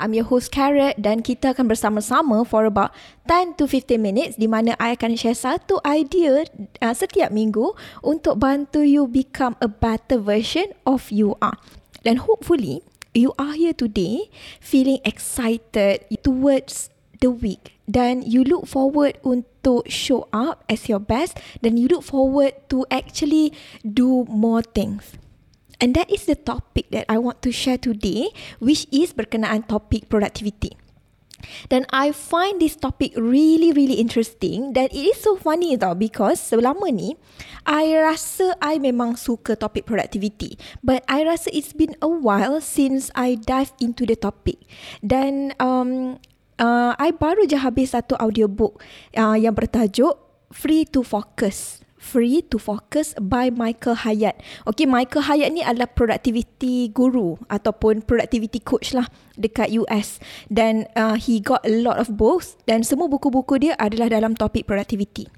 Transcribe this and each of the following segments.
I'm your host Carrot dan kita akan bersama-sama for about 10 to 15 minutes di mana I akan share satu idea uh, setiap minggu untuk bantu you become a better version of you are. Dan hopefully you are here today feeling excited towards the week dan you look forward untuk show up as your best dan you look forward to actually do more things. And that is the topic that I want to share today, which is berkenaan topik productivity. Dan I find this topic really really interesting. Dan it is so funny tau because selama ni I rasa I memang suka topik productivity. But I rasa it's been a while since I dive into the topic. Dan um, uh, I baru je habis satu audiobook uh, yang bertajuk Free to Focus Free to Focus by Michael Hyatt. Okay, Michael Hyatt ni adalah productivity guru ataupun productivity coach lah dekat US. Dan uh, he got a lot of books dan semua buku-buku dia adalah dalam topik productivity.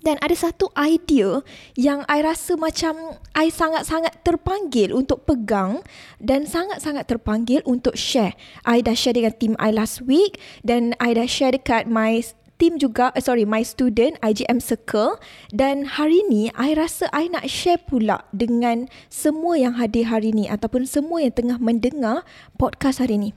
Dan ada satu idea yang I rasa macam I sangat-sangat terpanggil untuk pegang dan sangat-sangat terpanggil untuk share. I dah share dengan team I last week dan I dah share dekat my team juga, uh, sorry, my student IGM Circle dan hari ni I rasa I nak share pula dengan semua yang hadir hari ni ataupun semua yang tengah mendengar podcast hari ni.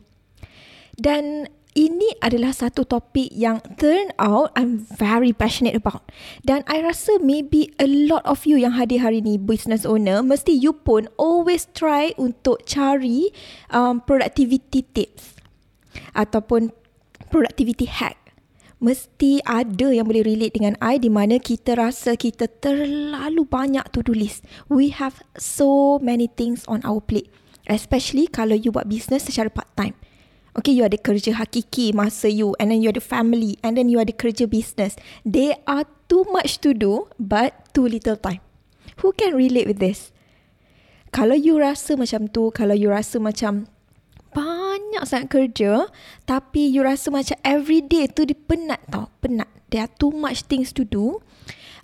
Dan ini adalah satu topik yang turn out I'm very passionate about. Dan I rasa maybe a lot of you yang hadir hari ni business owner, mesti you pun always try untuk cari um, productivity tips ataupun productivity hack mesti ada yang boleh relate dengan I di mana kita rasa kita terlalu banyak to do list. We have so many things on our plate. Especially kalau you buat business secara part time. Okay, you ada kerja hakiki masa you and then you ada family and then you ada kerja business. They are too much to do but too little time. Who can relate with this? Kalau you rasa macam tu, kalau you rasa macam banyak sangat kerja tapi you rasa macam every day tu dia penat tau penat. There are too much things to do.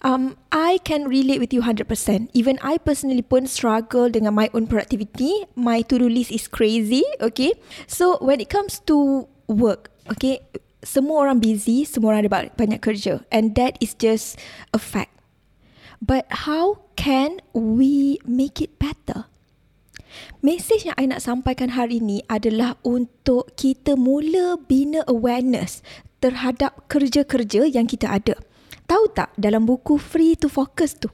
Um I can relate with you 100% even I personally pun struggle dengan my own productivity. My to do list is crazy okay? So when it comes to work okay semua orang busy semua orang ada banyak kerja. And that is just a fact. But how can we make it better Mesej yang saya nak sampaikan hari ini adalah untuk kita mula bina awareness terhadap kerja-kerja yang kita ada. Tahu tak dalam buku Free to Focus tu,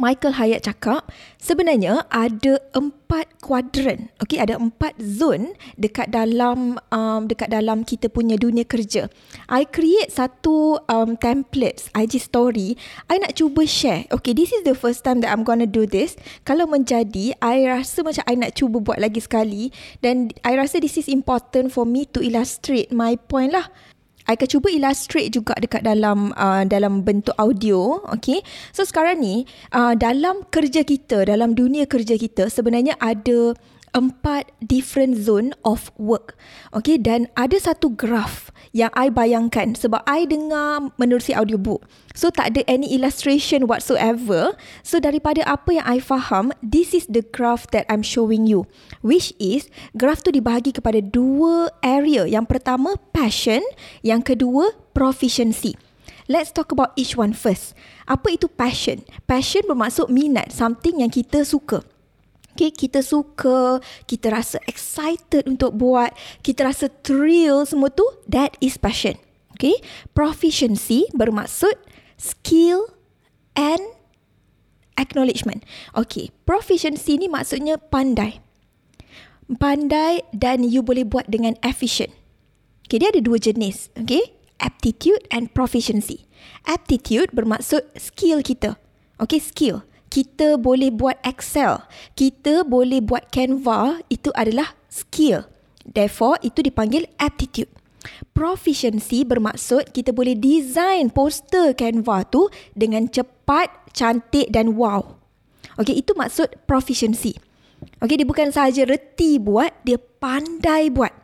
Michael Hyatt cakap sebenarnya ada empat kuadran, okay, ada empat zone dekat dalam um, dekat dalam kita punya dunia kerja. I create satu um, template IG story. I nak cuba share. Okay, this is the first time that I'm gonna do this. Kalau menjadi, I rasa macam I nak cuba buat lagi sekali dan I rasa this is important for me to illustrate my point lah. I akan cuba illustrate juga dekat dalam uh, dalam bentuk audio, okay? So sekarang ni uh, dalam kerja kita, dalam dunia kerja kita sebenarnya ada empat different zone of work. Okay, dan ada satu graph yang I bayangkan sebab I dengar menerusi audiobook. So tak ada any illustration whatsoever. So daripada apa yang I faham, this is the graph that I'm showing you. Which is, graph tu dibahagi kepada dua area. Yang pertama, passion. Yang kedua, proficiency. Let's talk about each one first. Apa itu passion? Passion bermaksud minat, something yang kita suka. Okay, kita suka, kita rasa excited untuk buat, kita rasa thrill semua tu, that is passion. Okay, proficiency bermaksud skill and acknowledgement. Okay, proficiency ni maksudnya pandai. Pandai dan you boleh buat dengan efficient. Okay, dia ada dua jenis. Okay, aptitude and proficiency. Aptitude bermaksud skill kita. Okay, skill kita boleh buat Excel, kita boleh buat Canva, itu adalah skill. Therefore, itu dipanggil aptitude. Proficiency bermaksud kita boleh design poster Canva tu dengan cepat, cantik dan wow. Okay, itu maksud proficiency. Okay, dia bukan sahaja reti buat, dia pandai buat.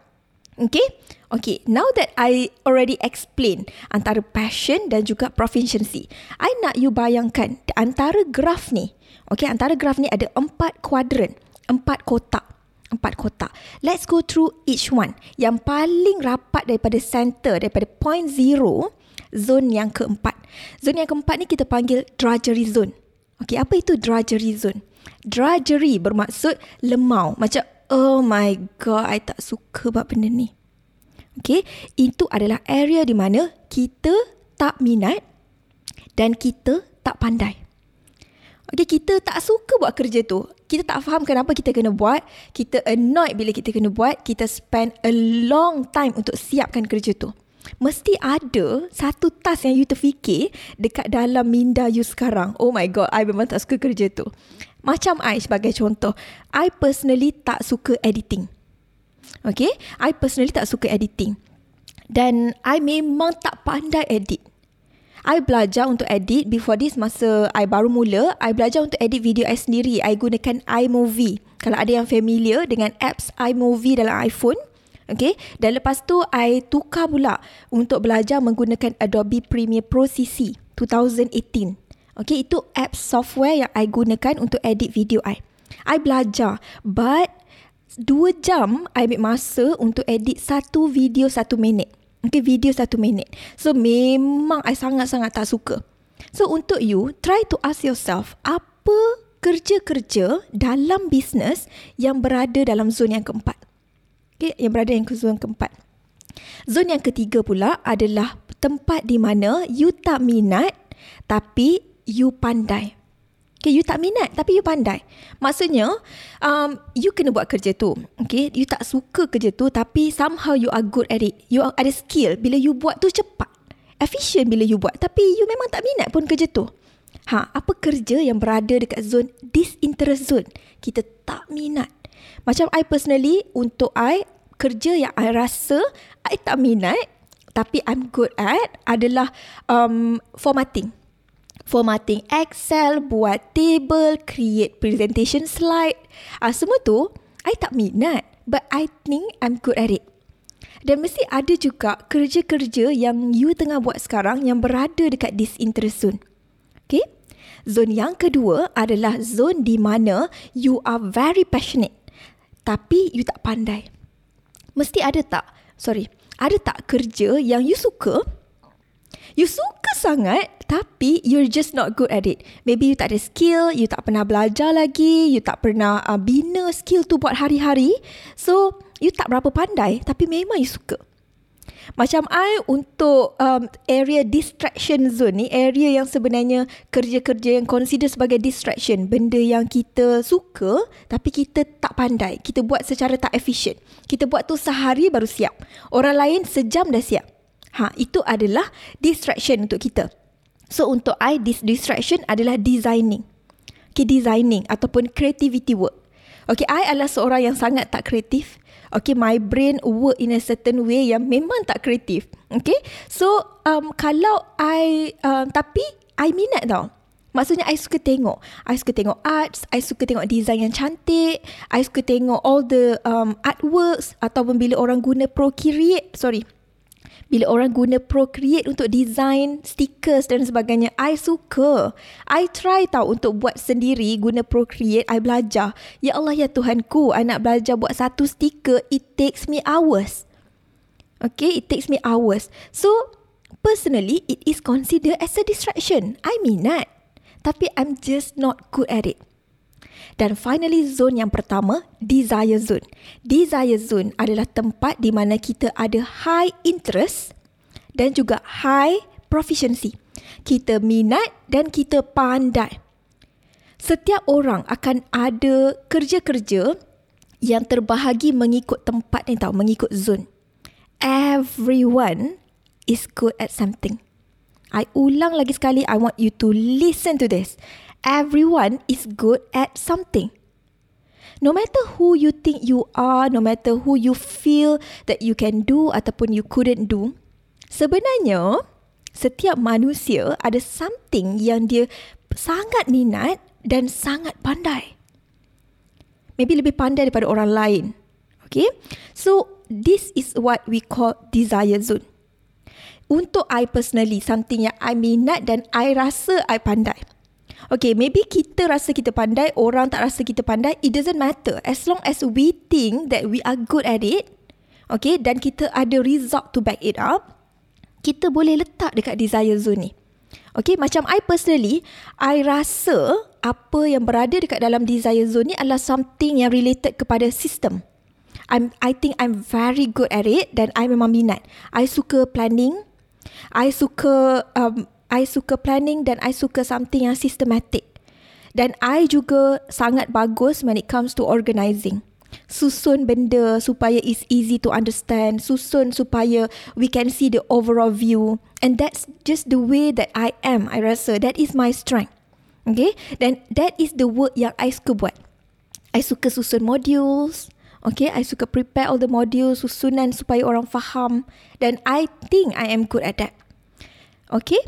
Okay? Okay, now that I already explain antara passion dan juga proficiency, I nak you bayangkan antara graf ni, okay, antara graf ni ada empat kuadran, empat kotak. Empat kotak. Let's go through each one. Yang paling rapat daripada center, daripada point zero, zone yang keempat. Zone yang keempat ni kita panggil drudgery zone. Okay, apa itu drudgery zone? Drudgery bermaksud lemau. Macam, oh my god, I tak suka buat benda ni. Okay, itu adalah area di mana kita tak minat dan kita tak pandai. Okay, kita tak suka buat kerja tu. Kita tak faham kenapa kita kena buat. Kita annoyed bila kita kena buat. Kita spend a long time untuk siapkan kerja tu. Mesti ada satu task yang you terfikir dekat dalam minda you sekarang. Oh my god, I memang tak suka kerja tu. Macam I sebagai contoh. I personally tak suka editing. Okay, I personally tak suka editing. Dan I memang tak pandai edit. I belajar untuk edit before this masa I baru mula, I belajar untuk edit video I sendiri. I gunakan iMovie. Kalau ada yang familiar dengan apps iMovie dalam iPhone, okay. Dan lepas tu I tukar pula untuk belajar menggunakan Adobe Premiere Pro CC 2018. Okay, itu app software yang I gunakan untuk edit video I. I belajar, but dua jam I ambil masa untuk edit satu video satu minit. Okay, video satu minit. So, memang I sangat-sangat tak suka. So, untuk you, try to ask yourself, apa kerja-kerja dalam bisnes yang berada dalam zon yang keempat? Okay, yang berada dalam zon keempat. Zon yang ketiga pula adalah tempat di mana you tak minat tapi you pandai. Okay, you tak minat tapi you pandai. Maksudnya, um, you kena buat kerja tu. Okay, you tak suka kerja tu tapi somehow you are good at it. You ada skill bila you buat tu cepat. Efficient bila you buat tapi you memang tak minat pun kerja tu. Ha, apa kerja yang berada dekat zone disinterest zone? Kita tak minat. Macam I personally, untuk I, kerja yang I rasa I tak minat tapi I'm good at adalah um, formatting formatting Excel, buat table, create presentation slide. Ah semua tu I tak minat but I think I'm good at it. Dan mesti ada juga kerja-kerja yang you tengah buat sekarang yang berada dekat disinterest zone. Okay? Zone yang kedua adalah zone di mana you are very passionate tapi you tak pandai. Mesti ada tak? Sorry. Ada tak kerja yang you suka You suka sangat tapi you're just not good at it. Maybe you tak ada skill, you tak pernah belajar lagi, you tak pernah uh, bina skill tu buat hari-hari. So, you tak berapa pandai tapi memang you suka. Macam I untuk um, area distraction zone ni, area yang sebenarnya kerja-kerja yang consider sebagai distraction, benda yang kita suka tapi kita tak pandai, kita buat secara tak efisien. Kita buat tu sehari baru siap. Orang lain sejam dah siap. Ha, itu adalah distraction untuk kita. So untuk I, this distraction adalah designing. Okay, designing ataupun creativity work. Okay, I adalah seorang yang sangat tak kreatif. Okay, my brain work in a certain way yang memang tak kreatif. Okay, so um, kalau I, um, tapi I minat tau. Maksudnya I suka tengok. I suka tengok arts, I suka tengok design yang cantik, I suka tengok all the um, artworks ataupun bila orang guna Procreate, sorry, bila orang guna Procreate untuk design stickers dan sebagainya, I suka. I try tau untuk buat sendiri guna Procreate, I belajar. Ya Allah ya Tuhanku, I nak belajar buat satu stiker, it takes me hours. Okay, it takes me hours. So, personally, it is considered as a distraction. I minat. Tapi I'm just not good at it. Dan finally zone yang pertama, desire zone. Desire zone adalah tempat di mana kita ada high interest dan juga high proficiency. Kita minat dan kita pandai. Setiap orang akan ada kerja-kerja yang terbahagi mengikut tempat ni tahu, mengikut zone. Everyone is good at something. I ulang lagi sekali, I want you to listen to this everyone is good at something. No matter who you think you are, no matter who you feel that you can do ataupun you couldn't do, sebenarnya setiap manusia ada something yang dia sangat minat dan sangat pandai. Maybe lebih pandai daripada orang lain. Okay. So, this is what we call desire zone. Untuk I personally, something yang I minat dan I rasa I pandai. Okay, maybe kita rasa kita pandai, orang tak rasa kita pandai, it doesn't matter. As long as we think that we are good at it, okay, dan kita ada result to back it up, kita boleh letak dekat desire zone ni. Okay, macam I personally, I rasa apa yang berada dekat dalam desire zone ni adalah something yang related kepada sistem. I'm, I think I'm very good at it dan I memang minat. I suka planning. I suka um, I suka planning dan I suka something yang systematic. Dan I juga sangat bagus when it comes to organising. Susun benda supaya it's easy to understand. Susun supaya we can see the overall view. And that's just the way that I am, I rasa. That is my strength. Okay? Dan that is the work yang I suka buat. I suka susun modules. Okay, I suka prepare all the modules, susunan supaya orang faham. Dan I think I am good at that. Okay?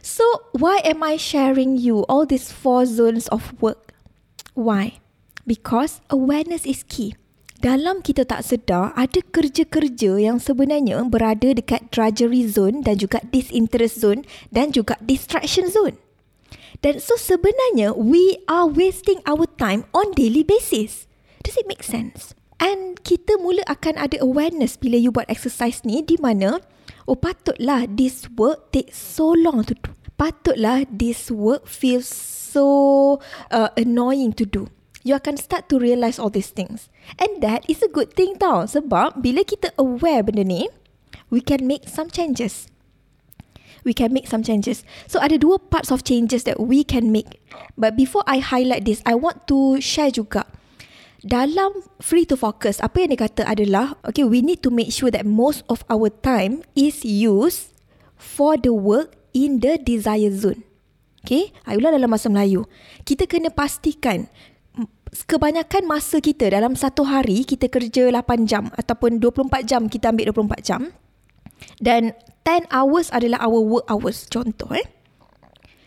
So, why am I sharing you all these four zones of work? Why? Because awareness is key. Dalam kita tak sedar, ada kerja-kerja yang sebenarnya berada dekat drudgery zone dan juga disinterest zone dan juga distraction zone. Dan so sebenarnya, we are wasting our time on daily basis. Does it make sense? And kita mula akan ada awareness bila you buat exercise ni di mana oh patutlah this work take so long to do. Patutlah this work feels so uh, annoying to do. You akan start to realise all these things. And that is a good thing tau. Sebab bila kita aware benda ni, we can make some changes. We can make some changes. So ada dua parts of changes that we can make. But before I highlight this, I want to share juga dalam free to focus apa yang dia kata adalah okay we need to make sure that most of our time is used for the work in the desire zone. Okay ayulah dalam bahasa Melayu. Kita kena pastikan kebanyakan masa kita dalam satu hari kita kerja 8 jam ataupun 24 jam kita ambil 24 jam. Dan 10 hours adalah our work hours. Contoh eh.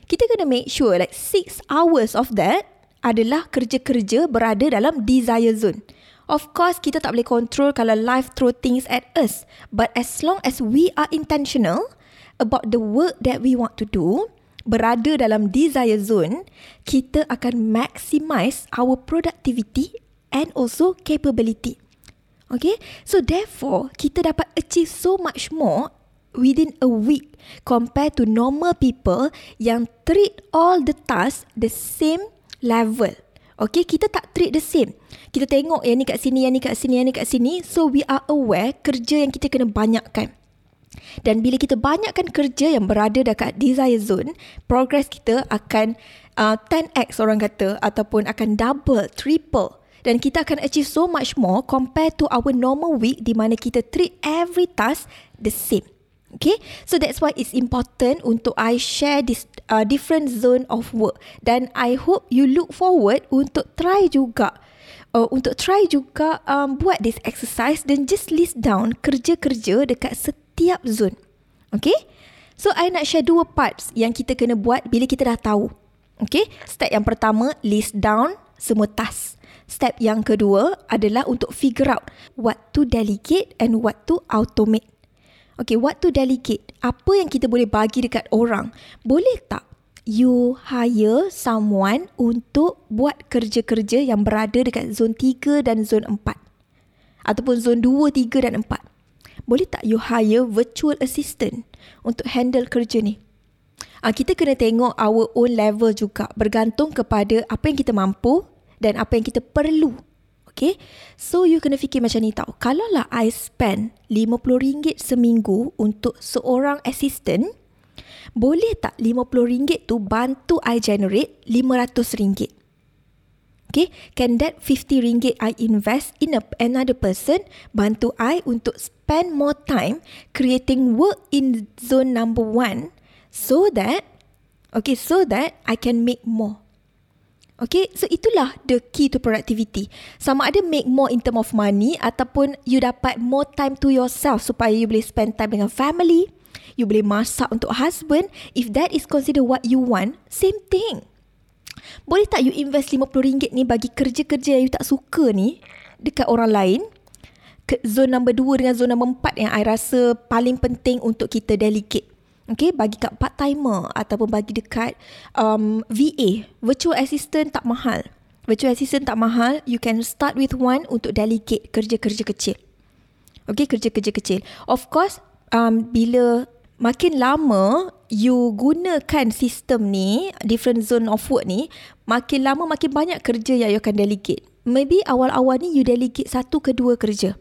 Kita kena make sure like 6 hours of that adalah kerja-kerja berada dalam desire zone. Of course, kita tak boleh control kalau life throw things at us. But as long as we are intentional about the work that we want to do, berada dalam desire zone, kita akan maximize our productivity and also capability. Okay? So therefore, kita dapat achieve so much more within a week compared to normal people yang treat all the tasks the same level. Okay, kita tak treat the same. Kita tengok yang ni kat sini, yang ni kat sini, yang ni kat sini. So, we are aware kerja yang kita kena banyakkan. Dan bila kita banyakkan kerja yang berada dekat desire zone, progress kita akan uh, 10x orang kata ataupun akan double, triple. Dan kita akan achieve so much more compared to our normal week di mana kita treat every task the same. Okay, so that's why it's important untuk I share this uh, different zone of work dan I hope you look forward untuk try juga uh, untuk try juga um, buat this exercise dan just list down kerja-kerja dekat setiap zone. Okay, so I nak share dua parts yang kita kena buat bila kita dah tahu. Okay, step yang pertama list down semua task. Step yang kedua adalah untuk figure out what to delegate and what to automate. Okay, what to delegate? Apa yang kita boleh bagi dekat orang? Boleh tak you hire someone untuk buat kerja-kerja yang berada dekat zon 3 dan zon 4? Ataupun zon 2, 3 dan 4? Boleh tak you hire virtual assistant untuk handle kerja ni? Uh, kita kena tengok our own level juga bergantung kepada apa yang kita mampu dan apa yang kita perlu Okay. So you kena fikir macam ni tau. Kalau lah I spend RM50 seminggu untuk seorang assistant, boleh tak RM50 tu bantu I generate RM500? Okay, can that RM50 I invest in a, another person bantu I untuk spend more time creating work in zone number one so that, okay, so that I can make more. Okay, so itulah the key to productivity. Sama ada make more in term of money ataupun you dapat more time to yourself supaya you boleh spend time dengan family, you boleh masak untuk husband. If that is consider what you want, same thing. Boleh tak you invest RM50 ni bagi kerja-kerja yang you tak suka ni dekat orang lain? Ke zone number 2 dengan zone number 4 yang I rasa paling penting untuk kita delegate. Okay, bagi kat part-timer ataupun bagi dekat um, VA, virtual assistant tak mahal. Virtual assistant tak mahal, you can start with one untuk delegate kerja-kerja kecil. Okay, kerja-kerja kecil. Of course, um, bila makin lama you gunakan sistem ni, different zone of work ni, makin lama makin banyak kerja yang you akan delegate. Maybe awal-awal ni you delegate satu ke dua kerja.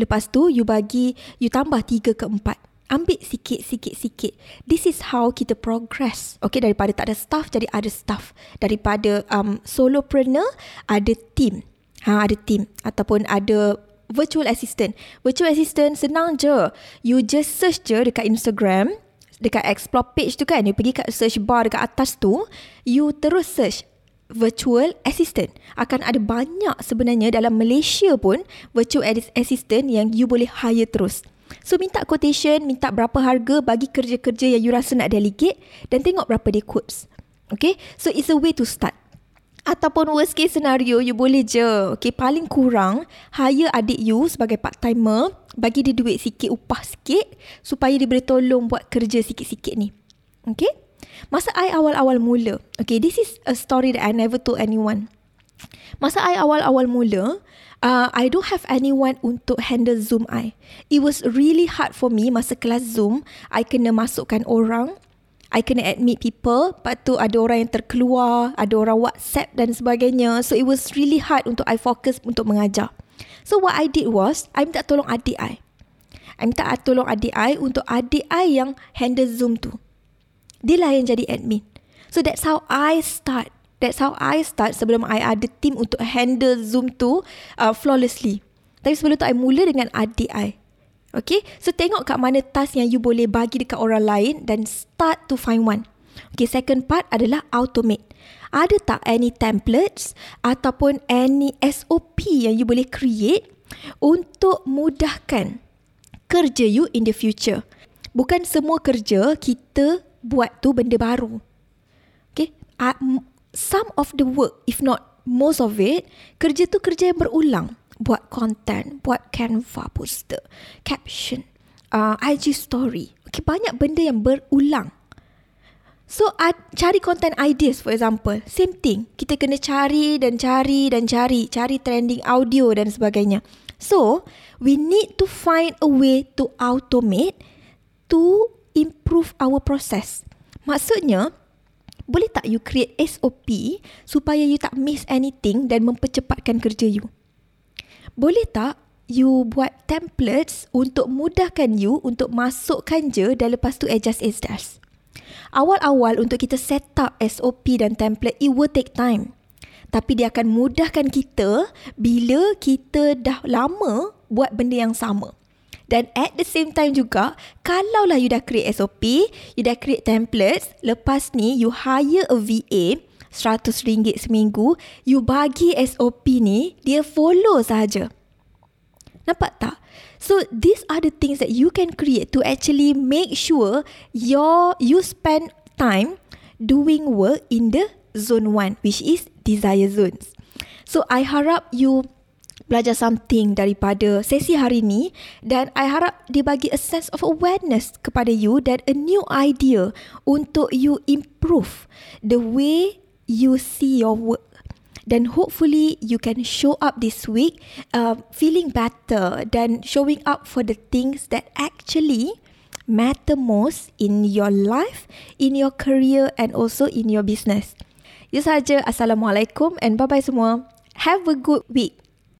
Lepas tu you bagi, you tambah tiga ke empat. Ambil sikit, sikit, sikit. This is how kita progress. Okay, daripada tak ada staff, jadi ada staff. Daripada um, solopreneur, ada team. Ha, ada team. Ataupun ada virtual assistant. Virtual assistant senang je. You just search je dekat Instagram, dekat explore page tu kan. You pergi kat search bar dekat atas tu. You terus search virtual assistant. Akan ada banyak sebenarnya dalam Malaysia pun virtual assistant yang you boleh hire terus. So minta quotation, minta berapa harga bagi kerja-kerja yang you rasa nak delegate dan tengok berapa dia quotes. Okay, so it's a way to start. Ataupun worst case scenario, you boleh je, okay, paling kurang hire adik you sebagai part-timer, bagi dia duit sikit, upah sikit, supaya dia boleh tolong buat kerja sikit-sikit ni. Okay? Masa I awal-awal mula, okay, this is a story that I never told anyone. Masa I awal-awal mula, uh, I don't have anyone untuk handle Zoom I. It was really hard for me masa kelas Zoom. I kena masukkan orang. I kena admit people. Lepas tu ada orang yang terkeluar. Ada orang WhatsApp dan sebagainya. So it was really hard untuk I focus untuk mengajar. So what I did was, I minta tolong adik I. I minta tolong adik I untuk adik I yang handle Zoom tu. Dia lah yang jadi admin. So that's how I start That's how I start sebelum I ada team untuk handle Zoom tu uh, flawlessly. Tapi sebelum tu I mula dengan adik I. Okay, so tengok kat mana task yang you boleh bagi dekat orang lain dan start to find one. Okay, second part adalah automate. Ada tak any templates ataupun any SOP yang you boleh create untuk mudahkan kerja you in the future? Bukan semua kerja kita buat tu benda baru. Okay, some of the work, if not most of it, kerja tu kerja yang berulang. Buat content, buat Canva poster, caption, uh, IG story. Okay, banyak benda yang berulang. So, uh, cari content ideas for example. Same thing. Kita kena cari dan cari dan cari. Cari trending audio dan sebagainya. So, we need to find a way to automate to improve our process. Maksudnya, boleh tak you create SOP supaya you tak miss anything dan mempercepatkan kerja you? Boleh tak you buat templates untuk mudahkan you untuk masukkan je dan lepas tu adjust as does? Awal-awal untuk kita set up SOP dan template, it will take time. Tapi dia akan mudahkan kita bila kita dah lama buat benda yang sama. Dan at the same time juga, kalaulah you dah create SOP, you dah create templates, lepas ni you hire a VA, RM100 seminggu, you bagi SOP ni, dia follow saja. Nampak tak? So these are the things that you can create to actually make sure your you spend time doing work in the zone one, which is desire zones. So I harap you belajar something daripada sesi hari ini dan I harap dia bagi a sense of awareness kepada you dan a new idea untuk you improve the way you see your work dan hopefully you can show up this week uh, feeling better dan showing up for the things that actually matter most in your life, in your career and also in your business. Itu sahaja. Assalamualaikum and bye-bye semua. Have a good week.